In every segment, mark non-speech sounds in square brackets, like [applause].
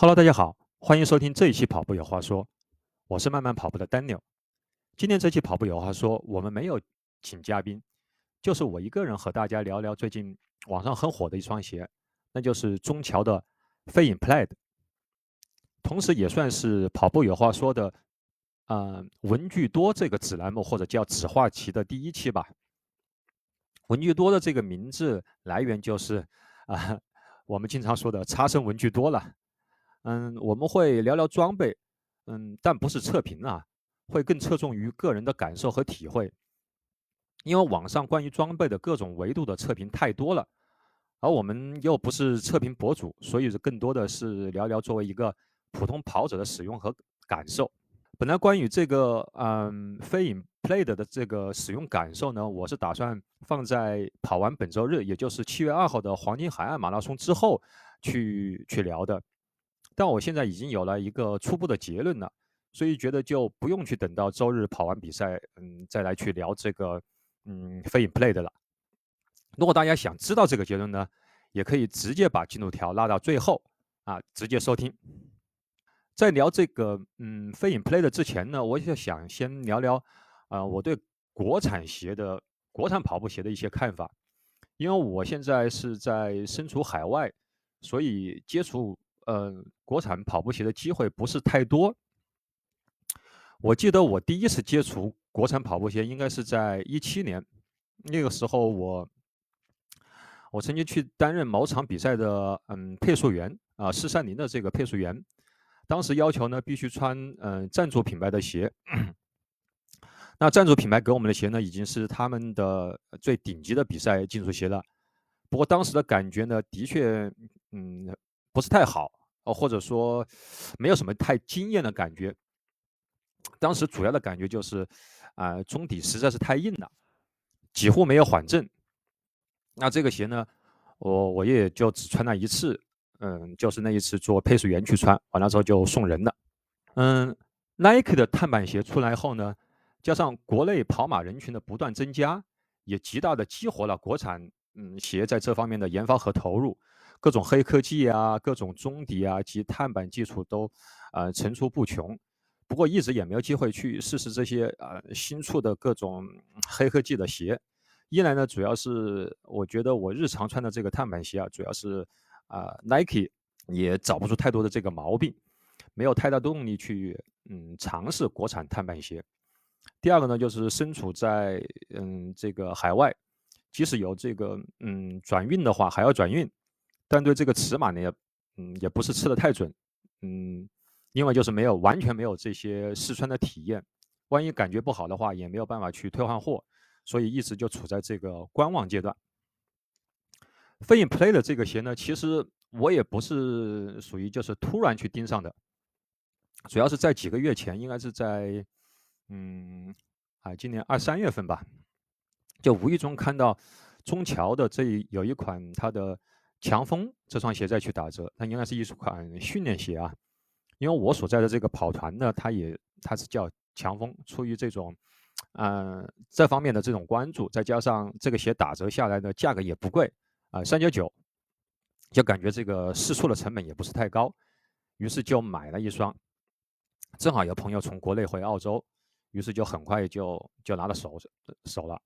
Hello，大家好，欢迎收听这一期跑步有话说，我是慢慢跑步的 Daniel。今天这期跑步有话说，我们没有请嘉宾，就是我一个人和大家聊聊最近网上很火的一双鞋，那就是中桥的飞影 Plaid，同时也算是跑步有话说的，呃，文具多这个子栏目或者叫子话题的第一期吧。文具多的这个名字来源就是啊，我们经常说的差生文具多了。嗯，我们会聊聊装备，嗯，但不是测评啊，会更侧重于个人的感受和体会。因为网上关于装备的各种维度的测评太多了，而我们又不是测评博主，所以更多的是聊聊作为一个普通跑者的使用和感受。本来关于这个嗯飞影 Plaid 的这个使用感受呢，我是打算放在跑完本周日，也就是七月二号的黄金海岸马拉松之后去去聊的。但我现在已经有了一个初步的结论了，所以觉得就不用去等到周日跑完比赛，嗯，再来去聊这个，嗯，飞影 play 的了。如果大家想知道这个结论呢，也可以直接把进度条拉到最后啊，直接收听。在聊这个，嗯，飞影 play 的之前呢，我就想先聊聊，啊，我对国产鞋的国产跑步鞋的一些看法，因为我现在是在身处海外，所以接触。呃，国产跑步鞋的机会不是太多。我记得我第一次接触国产跑步鞋，应该是在一七年。那个时候，我我曾经去担任某场比赛的嗯配速员啊，四三零的这个配速员。当时要求呢，必须穿嗯赞助品牌的鞋。[clears throat] 那赞助品牌给我们的鞋呢，已经是他们的最顶级的比赛竞速鞋了。不过当时的感觉呢，的确嗯不是太好。哦，或者说没有什么太惊艳的感觉。当时主要的感觉就是，啊，中底实在是太硬了，几乎没有缓震。那这个鞋呢，我我也就只穿了一次，嗯，就是那一次做配速员去穿，完了之后就送人了。嗯，Nike 的碳板鞋出来后呢，加上国内跑马人群的不断增加，也极大的激活了国产嗯鞋在这方面的研发和投入。各种黑科技啊，各种中底啊及碳板技术都，呃层出不穷。不过一直也没有机会去试试这些呃新出的各种黑科技的鞋。一来呢，主要是我觉得我日常穿的这个碳板鞋啊，主要是啊 Nike 也找不出太多的这个毛病，没有太大动力去嗯尝试国产碳板鞋。第二个呢，就是身处在嗯这个海外，即使有这个嗯转运的话，还要转运。但对这个尺码呢，也嗯也不是吃的太准，嗯，另外就是没有完全没有这些试穿的体验，万一感觉不好的话，也没有办法去退换货，所以一直就处在这个观望阶段。飞影 Play 的这个鞋呢，其实我也不是属于就是突然去盯上的，主要是在几个月前，应该是在嗯啊今年二三月份吧，就无意中看到中桥的这有一款它的。强风这双鞋再去打折，那应该是一款训练鞋啊。因为我所在的这个跑团呢，它也它是叫强风，出于这种，嗯，这方面的这种关注，再加上这个鞋打折下来的价格也不贵啊，三九九，就感觉这个试错的成本也不是太高，于是就买了一双。正好有朋友从国内回澳洲，于是就很快就就拿到手手了。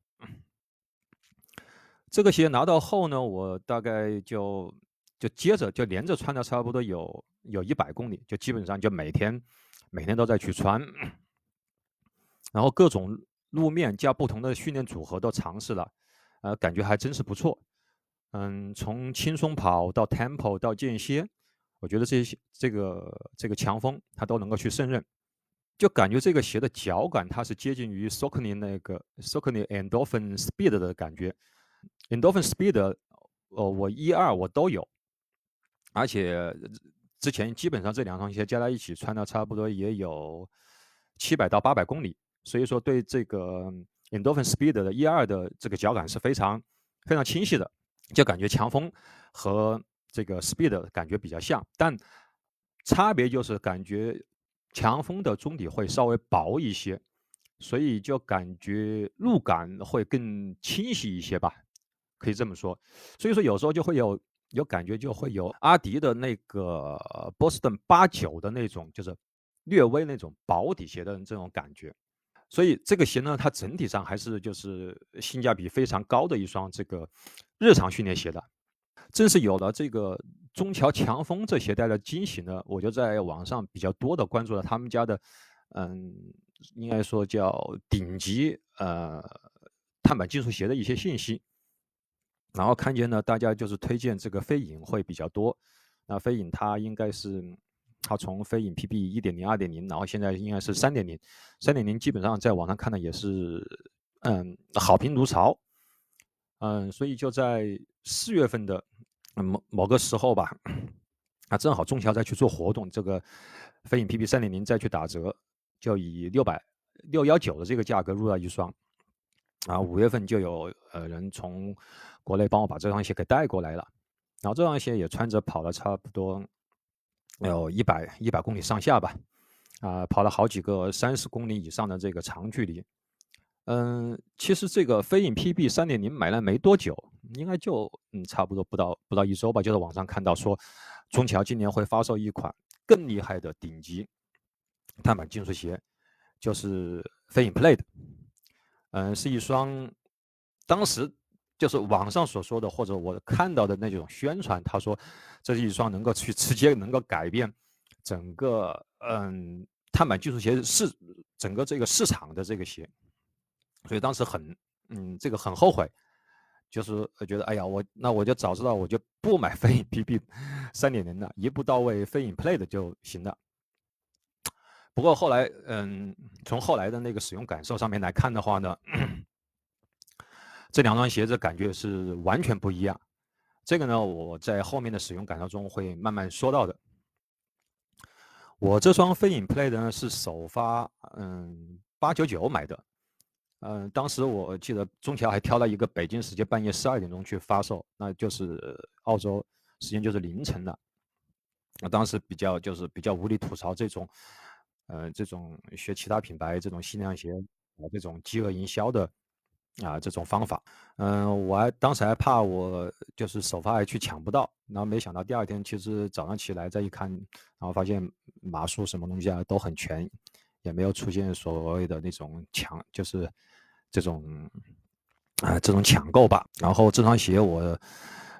这个鞋拿到后呢，我大概就就接着就连着穿了差不多有有一百公里，就基本上就每天每天都在去穿，然后各种路面加不同的训练组合都尝试了，呃，感觉还真是不错。嗯，从轻松跑到 tempo 到间歇，我觉得这些这个这个强风它都能够去胜任，就感觉这个鞋的脚感它是接近于 Saucony 那个 Saucony Endorphin Speed 的感觉。Endorphin Speed，呃，我一二我都有，而且之前基本上这两双鞋加在一起穿的差不多也有七百到八百公里，所以说对这个 Endorphin Speed 的一二的这个脚感是非常非常清晰的，就感觉强风和这个 Speed 感觉比较像，但差别就是感觉强风的中底会稍微薄一些，所以就感觉路感会更清晰一些吧。可以这么说，所以说有时候就会有有感觉就会有阿迪的那个波士顿八九的那种，就是略微那种薄底鞋的这种感觉。所以这个鞋呢，它整体上还是就是性价比非常高的一双这个日常训练鞋的。正是有了这个中桥强风这鞋带的惊喜呢，我就在网上比较多的关注了他们家的，嗯，应该说叫顶级呃碳板技术鞋的一些信息。然后看见呢，大家就是推荐这个飞影会比较多。那飞影它应该是。它从飞影 PB 一点零、二点零，然后现在应该是三点零。三点零基本上在网上看的也是，嗯，好评如潮。嗯，所以就在四月份的某某个时候吧，啊，正好中桥在去做活动，这个飞影 PB 三点零再去打折，就以六百六幺九的这个价格入了一双。啊五月份就有呃人从国内帮我把这双鞋给带过来了，然后这双鞋也穿着跑了差不多。有一百一百公里上下吧，啊，跑了好几个三十公里以上的这个长距离。嗯，其实这个飞影 PB 三点零买了没多久，应该就嗯差不多不到不到一周吧，就在网上看到说，中桥今年会发售一款更厉害的顶级碳板金属鞋，就是飞影 Play 的。嗯，是一双当时。就是网上所说的，或者我看到的那种宣传，他说这是一双能够去 [laughs] 直接能够改变整个嗯碳板技术鞋市整个这个市场的这个鞋，所以当时很嗯这个很后悔，就是觉得哎呀我那我就早知道我就不买飞影 [laughs] PB 三点零的，一步到位飞影 Play 的就行了。不过后来嗯从后来的那个使用感受上面来看的话呢。[clears throat] 这两双鞋子感觉是完全不一样，这个呢，我在后面的使用感受中会慢慢说到的。我这双飞影 Play 的呢是首发，嗯，八九九买的，嗯，当时我记得中桥还挑了一个北京时间半夜十二点钟去发售，那就是澳洲时间就是凌晨的。我当时比较就是比较无力吐槽这种，呃，这种学其他品牌这种限量鞋啊，这种饥饿营销的。啊，这种方法，嗯，我还当时还怕我就是首发还去抢不到，然后没想到第二天其实早上起来再一看，然后发现码数什么东西啊都很全，也没有出现所谓的那种抢，就是这种啊这种抢购吧。然后这双鞋我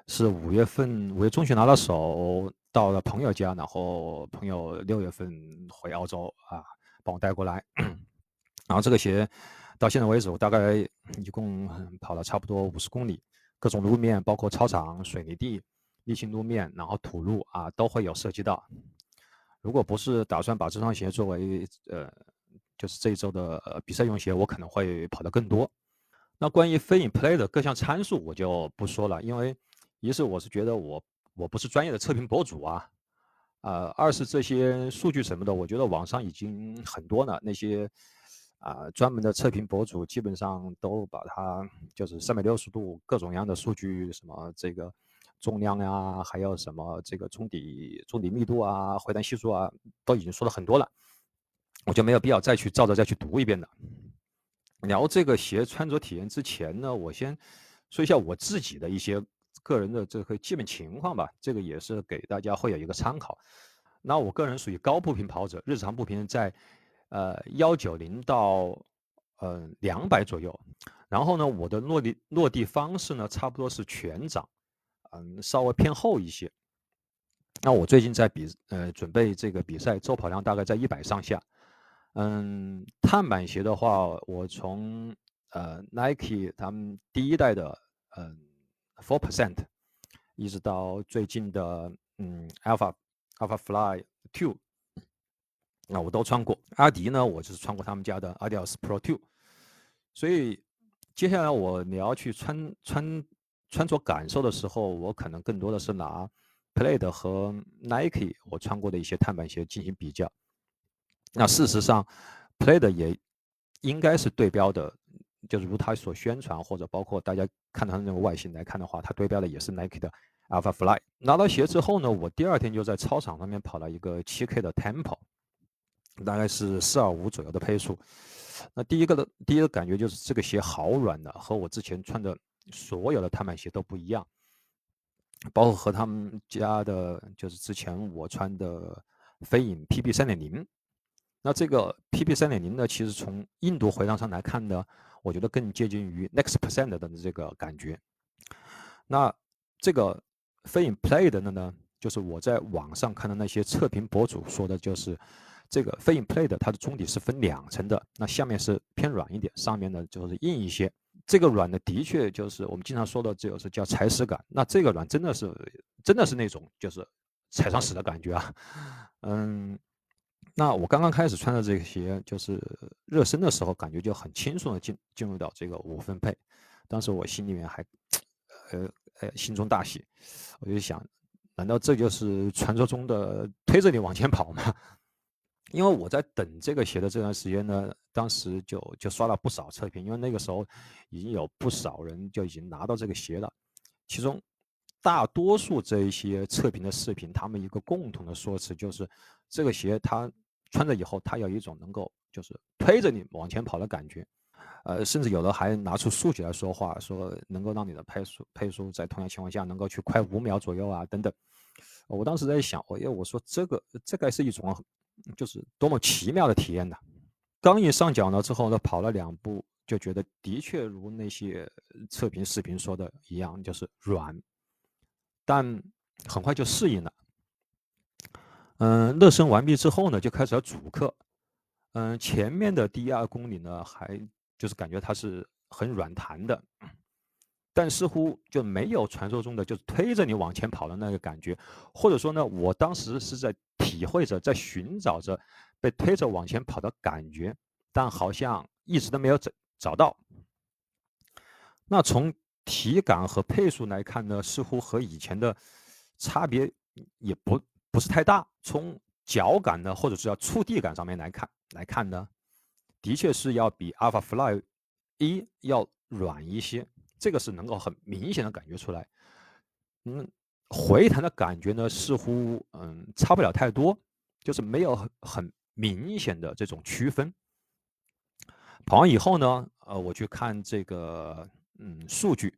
是五月份五月中旬拿到手，到了朋友家，然后朋友六月份回澳洲啊帮我带过来，[coughs] 然后这个鞋。到现在为止，我大概一共跑了差不多五十公里，各种路面，包括操场、水泥地、沥青路面，然后土路啊，都会有涉及到。如果不是打算把这双鞋作为呃，就是这一周的比赛用鞋，我可能会跑得更多。那关于飞影 Play 的各项参数，我就不说了，因为一是我是觉得我我不是专业的测评博主啊，呃，二是这些数据什么的，我觉得网上已经很多了，那些。啊，专门的测评博主基本上都把它就是三百六十度各种各样的数据，什么这个重量呀，还有什么这个中底中底密度啊，回弹系数啊，都已经说了很多了，我就没有必要再去照着再去读一遍了。聊这个鞋穿着体验之前呢，我先说一下我自己的一些个人的这个基本情况吧，这个也是给大家会有一个参考。那我个人属于高步频跑者，日常步频在。呃，幺九零到呃两百左右，然后呢，我的落地落地方式呢，差不多是全掌，嗯，稍微偏厚一些。那我最近在比呃准备这个比赛，周跑量大概在一百上下。嗯，碳板鞋的话，我从呃 Nike 他们第一代的嗯 Four Percent，一直到最近的嗯 Alpha Alpha Fly Two。那我都穿过阿迪呢，我就是穿过他们家的 Adidas Pro Two，所以接下来我你要去穿穿穿着感受的时候，我可能更多的是拿 Play 和 Nike 我穿过的一些碳板鞋进行比较。那事实上，Play 也应该是对标的，就是如他所宣传或者包括大家看它的那个外形来看的话，它对标的也是 Nike 的 Alpha Fly。拿到鞋之后呢，我第二天就在操场上面跑了一个 7K 的 Tempo。大概是四二五左右的配速，那第一个的第一个感觉就是这个鞋好软的，和我之前穿的所有的碳板鞋都不一样。包括和他们家的，就是之前我穿的飞影 PB 三点零。那这个 PB 三点零呢，其实从硬度回荡上来看呢，我觉得更接近于 Next Percent 的这个感觉。那这个飞影 Play 的呢，就是我在网上看的那些测评博主说的，就是这个飞影 Play 的它的中底是分两层的，那下面是偏软一点，上面呢就是硬一些。这个软的的确就是我们经常说的，这个是叫踩屎感。那这个软真的是，真的是那种就是踩上屎的感觉啊。嗯，那我刚刚开始穿的这个鞋，就是热身的时候，感觉就很轻松的进进入到这个五分配。当时我心里面还，呃呃，心中大喜，我就想，难道这就是传说中的推着你往前跑吗？因为我在等这个鞋的这段时间呢，当时就就刷了不少测评，因为那个时候已经有不少人就已经拿到这个鞋了。其中大多数这一些测评的视频，他们一个共同的说辞就是，这个鞋它穿着以后，它有一种能够就是推着你往前跑的感觉。呃，甚至有的还拿出数据来说话，说能够让你的配速配速在同样情况下能够去快五秒左右啊等等。我当时在想，哎呀，我说这个这该是一种。就是多么奇妙的体验呢！刚一上脚呢，之后呢，跑了两步，就觉得的确如那些测评视频说的一样，就是软。但很快就适应了。嗯，热身完毕之后呢，就开始要主课。嗯，前面的第一二公里呢，还就是感觉它是很软弹的。但似乎就没有传说中的就是推着你往前跑的那个感觉，或者说呢，我当时是在体会着，在寻找着被推着往前跑的感觉，但好像一直都没有找找到。那从体感和配速来看呢，似乎和以前的差别也不不是太大。从脚感呢，或者是要触地感上面来看来看呢，的确是要比 Alpha Fly 一要软一些。这个是能够很明显的感觉出来，嗯，回弹的感觉呢，似乎嗯差不了太多，就是没有很明显的这种区分。跑完以后呢，呃，我去看这个嗯数据，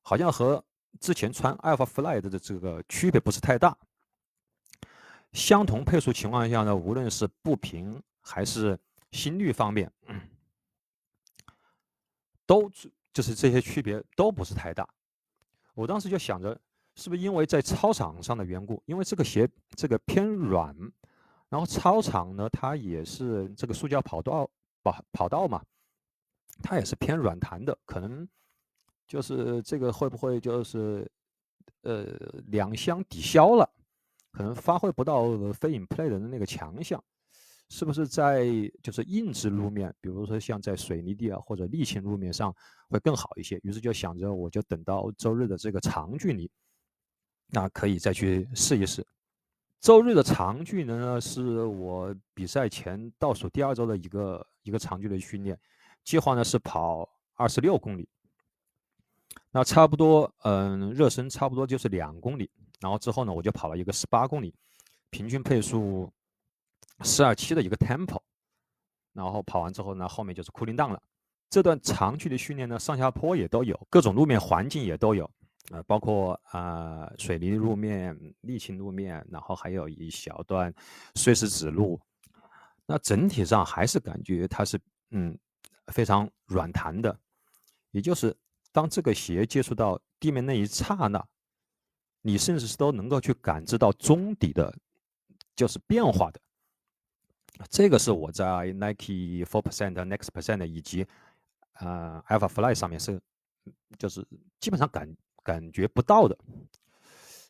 好像和之前穿 Alpha Fly 的这个区别不是太大。相同配速情况下呢，无论是步频还是心率方面，都。就是这些区别都不是太大，我当时就想着，是不是因为在操场上的缘故？因为这个鞋这个偏软，然后操场呢，它也是这个塑胶跑道跑跑道嘛，它也是偏软弹的，可能就是这个会不会就是呃两相抵消了，可能发挥不到飞影 play 的那个强项。是不是在就是硬质路面，比如说像在水泥地啊或者沥青路面上会更好一些？于是就想着，我就等到周日的这个长距离，那可以再去试一试。周日的长距离呢，是我比赛前倒数第二周的一个一个长距离训练，计划呢是跑二十六公里。那差不多，嗯，热身差不多就是两公里，然后之后呢，我就跑了一个十八公里，平均配速。四二七的一个 tempo，然后跑完之后呢，后面就是 cooling down 了。这段长距离训练呢，上下坡也都有，各种路面环境也都有，呃，包括啊水泥路面、沥青路面，然后还有一小段碎石子路。那整体上还是感觉它是嗯非常软弹的，也就是当这个鞋接触到地面那一刹那，你甚至是都能够去感知到中底的，就是变化的。这个是我在 Nike Four Percent、Next Percent 以及呃 Alpha Fly 上面是，就是基本上感感觉不到的。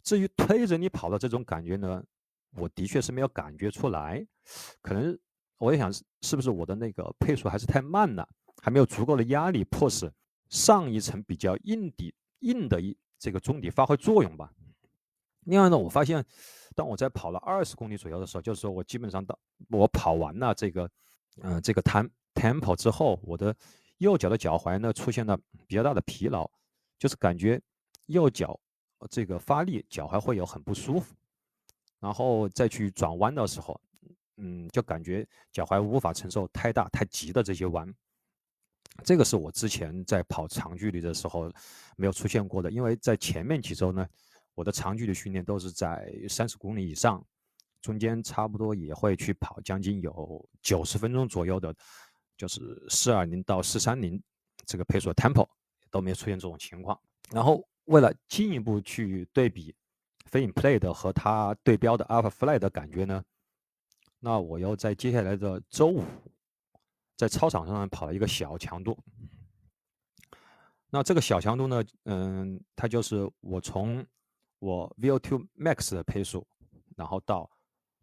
至于推着你跑的这种感觉呢，我的确是没有感觉出来。可能我在想，是不是我的那个配速还是太慢了，还没有足够的压力迫使上一层比较硬底硬的一这个中底发挥作用吧。另外呢，我发现。当我在跑了二十公里左右的时候，就是说我基本上到我跑完了这个，嗯，这个 temp temp 之后，我的右脚的脚踝呢出现了比较大的疲劳，就是感觉右脚这个发力脚踝会有很不舒服，然后再去转弯的时候，嗯，就感觉脚踝无法承受太大太急的这些弯，这个是我之前在跑长距离的时候没有出现过的，因为在前面几周呢，我的长距离训练都是在三十公里以上，中间差不多也会去跑将近有九十分钟左右的，就是四二零到四三零这个配速的 tempo 都没有出现这种情况。然后为了进一步去对比飞影 play 的和它对标的 alpha fly 的感觉呢，那我要在接下来的周五。在操场上跑了一个小强度，那这个小强度呢，嗯，它就是我从我 VO2 max 的配速，然后到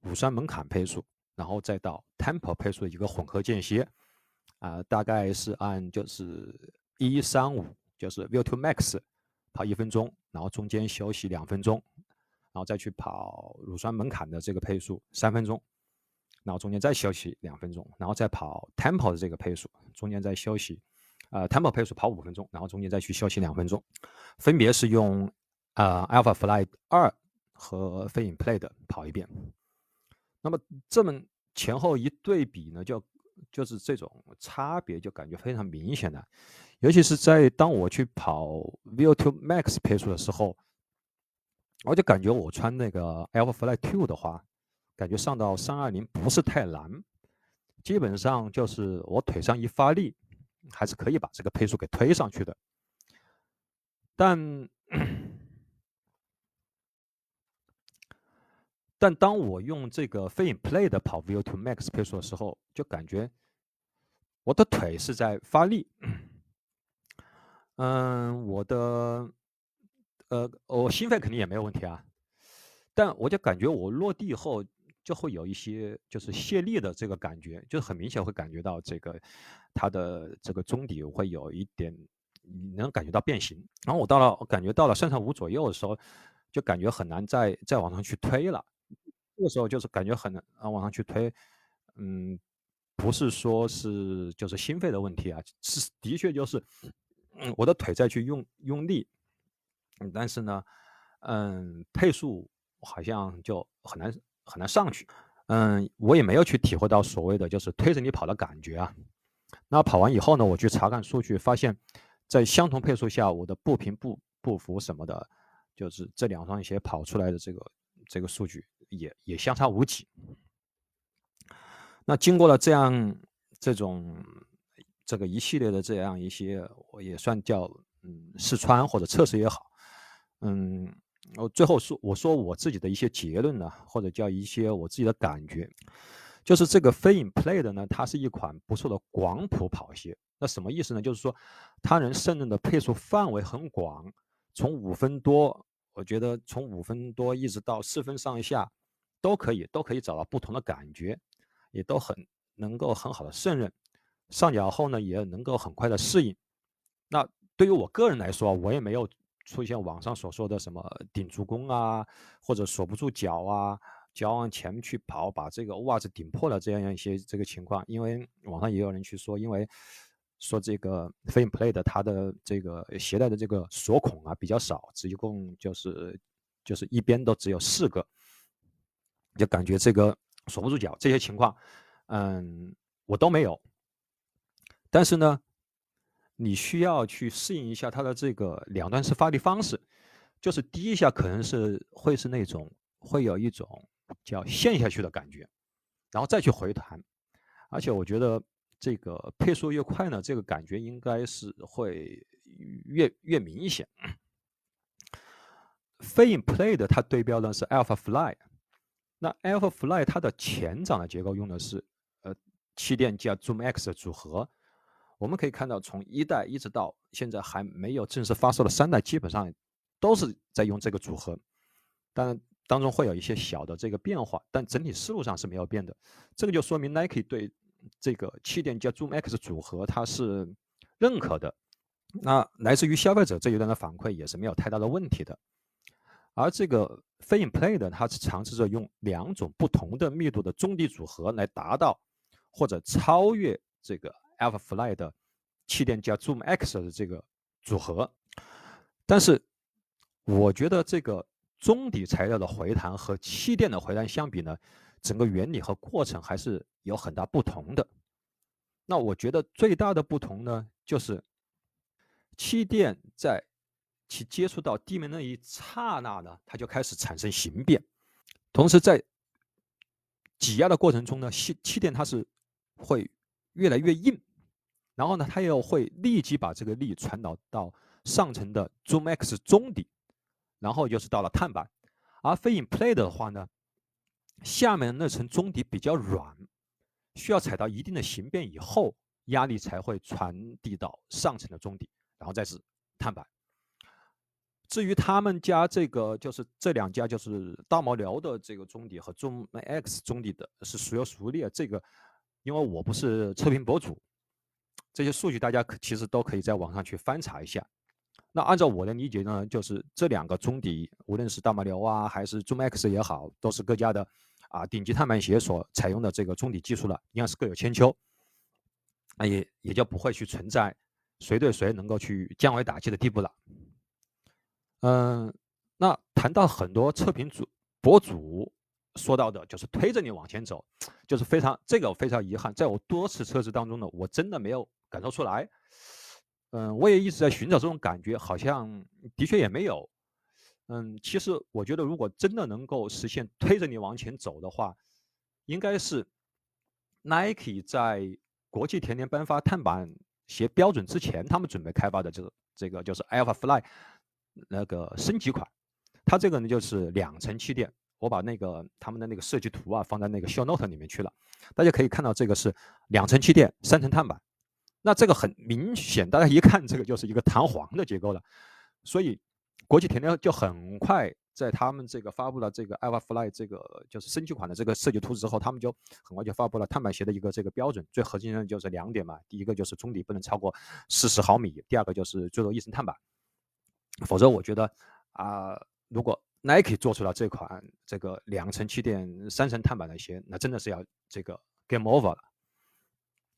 乳酸门槛配速，然后再到 tempo 配速的一个混合间歇，啊，大概是按就是一三五，就是 VO2 max 跑一分钟，然后中间休息两分钟，然后再去跑乳酸门槛的这个配速三分钟。然后中间再休息两分钟，然后再跑 tempo 的这个配速，中间再休息，呃，tempo 配速跑五分钟，然后中间再去休息两分钟，分别是用呃 Alpha Fly 二和飞影 Play 的跑一遍。那么这么前后一对比呢，就就是这种差别就感觉非常明显的，尤其是在当我去跑 VO2 Max 配速的时候，我就感觉我穿那个 Alpha Fly Two 的话。感觉上到三二零不是太难，基本上就是我腿上一发力，还是可以把这个配速给推上去的。但但当我用这个飞影 Play 的跑 VO2 Max 配速的时候，就感觉我的腿是在发力，嗯，我的呃，我心肺肯定也没有问题啊，但我就感觉我落地后。就会有一些就是泄力的这个感觉，就很明显会感觉到这个它的这个中底会有一点，能感觉到变形。然后我到了感觉到了三上五左右的时候，就感觉很难再再往上去推了。这个时候就是感觉很难啊往上去推，嗯，不是说是就是心肺的问题啊，是的确就是嗯我的腿再去用用力，嗯但是呢，嗯，配速好像就很难。很难上去，嗯，我也没有去体会到所谓的就是推着你跑的感觉啊。那跑完以后呢，我去查看数据，发现，在相同配速下，我的步频、步步幅什么的，就是这两双鞋跑出来的这个这个数据也也相差无几。那经过了这样这种这个一系列的这样一些，我也算叫嗯试穿或者测试也好，嗯。我最后说，我说我自己的一些结论呢，或者叫一些我自己的感觉，就是这个飞影 Play 的呢，它是一款不错的广谱跑鞋。那什么意思呢？就是说它能胜任的配速范围很广，从五分多，我觉得从五分多一直到四分上下都可以，都可以找到不同的感觉，也都很能够很好的胜任。上脚后呢，也能够很快的适应。那对于我个人来说，我也没有。出现网上所说的什么顶足弓啊，或者锁不住脚啊，脚往前面去跑，把这个袜子顶破了这样一些这个情况，因为网上也有人去说，因为说这个 Fin Play 的它的这个携带的这个锁孔啊比较少，只一共就是就是一边都只有四个，就感觉这个锁不住脚这些情况，嗯，我都没有，但是呢。你需要去适应一下它的这个两段式发力方式，就是第一下可能是会是那种会有一种叫陷下去的感觉，然后再去回弹，而且我觉得这个配速越快呢，这个感觉应该是会越越明显。飞影 Play 的它对标的是 Alpha Fly，那 Alpha Fly 它的前掌的结构用的是呃气垫加 Zoom X 的组合。我们可以看到，从一代一直到现在还没有正式发售的三代，基本上都是在用这个组合。当然，当中会有一些小的这个变化，但整体思路上是没有变的。这个就说明 Nike 对这个气垫加 Zoom X 组合它是认可的。那来自于消费者这一端的反馈也是没有太大的问题的。而这个飞影 Play 的，它是尝试着用两种不同的密度的中底组合来达到或者超越这个。Alpha Fly 的气垫加 Zoom X 的这个组合，但是我觉得这个中底材料的回弹和气垫的回弹相比呢，整个原理和过程还是有很大不同的。那我觉得最大的不同呢，就是气垫在其接触到地面那一刹那呢，它就开始产生形变，同时在挤压的过程中呢，气气垫它是会越来越硬，然后呢，它又会立即把这个力传导到上层的 Zoom X 中底，然后就是到了碳板，而飞影 Play 的话呢，下面那层中底比较软。需要踩到一定的形变以后，压力才会传递到上层的中底，然后再是碳板。至于他们家这个，就是这两家，就是大毛聊的这个中底和中 X 中底的是孰优孰劣？这个，因为我不是测评博主，这些数据大家可其实都可以在网上去翻查一下。那按照我的理解呢，就是这两个中底，无论是大毛聊啊，还是中 X 也好，都是各家的。啊，顶级碳板鞋所采用的这个中底技术了，应该是各有千秋，那也也就不会去存在谁对谁能够去降维打击的地步了。嗯，那谈到很多测评主博主说到的，就是推着你往前走，就是非常这个我非常遗憾，在我多次测试当中呢，我真的没有感受出来。嗯，我也一直在寻找这种感觉，好像的确也没有。嗯，其实我觉得，如果真的能够实现推着你往前走的话，应该是 Nike 在国际田联颁发碳板鞋标准之前，他们准备开发的这个这个就是 Alpha Fly 那个升级款。它这个呢就是两层气垫，我把那个他们的那个设计图啊放在那个 Show Note 里面去了，大家可以看到这个是两层气垫，三层碳板。那这个很明显，大家一看这个就是一个弹簧的结构了，所以。国际田联就很快在他们这个发布了这个 Alpha Fly 这个就是升级款的这个设计图之后，他们就很快就发布了碳板鞋的一个这个标准。最核心的就是两点嘛，第一个就是中底不能超过四十毫米，第二个就是最多一层碳板。否则，我觉得啊，如果 Nike 做出了这款这个两层气垫、三层碳板的鞋，那真的是要这个 Game Over 了。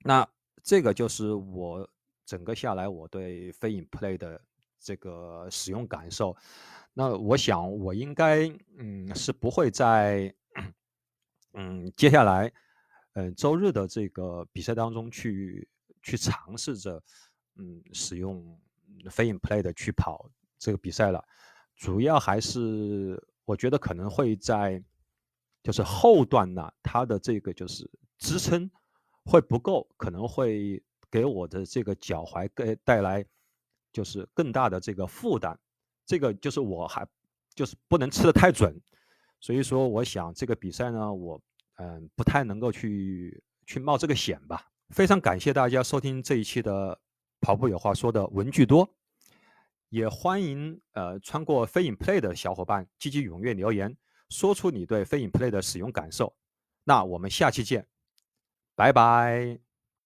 那这个就是我整个下来我对飞影 Play 的。这个使用感受，那我想我应该嗯是不会在嗯接下来嗯周日的这个比赛当中去去尝试着嗯使用飞影 Play 的去跑这个比赛了，主要还是我觉得可能会在就是后段呢，它的这个就是支撑会不够，可能会给我的这个脚踝给带来。就是更大的这个负担，这个就是我还就是不能吃的太准，所以说我想这个比赛呢，我嗯不太能够去去冒这个险吧。非常感谢大家收听这一期的跑步有话说的文具多，也欢迎呃穿过飞影 Play 的小伙伴积极踊跃留言，说出你对飞影 Play 的使用感受。那我们下期见，拜拜。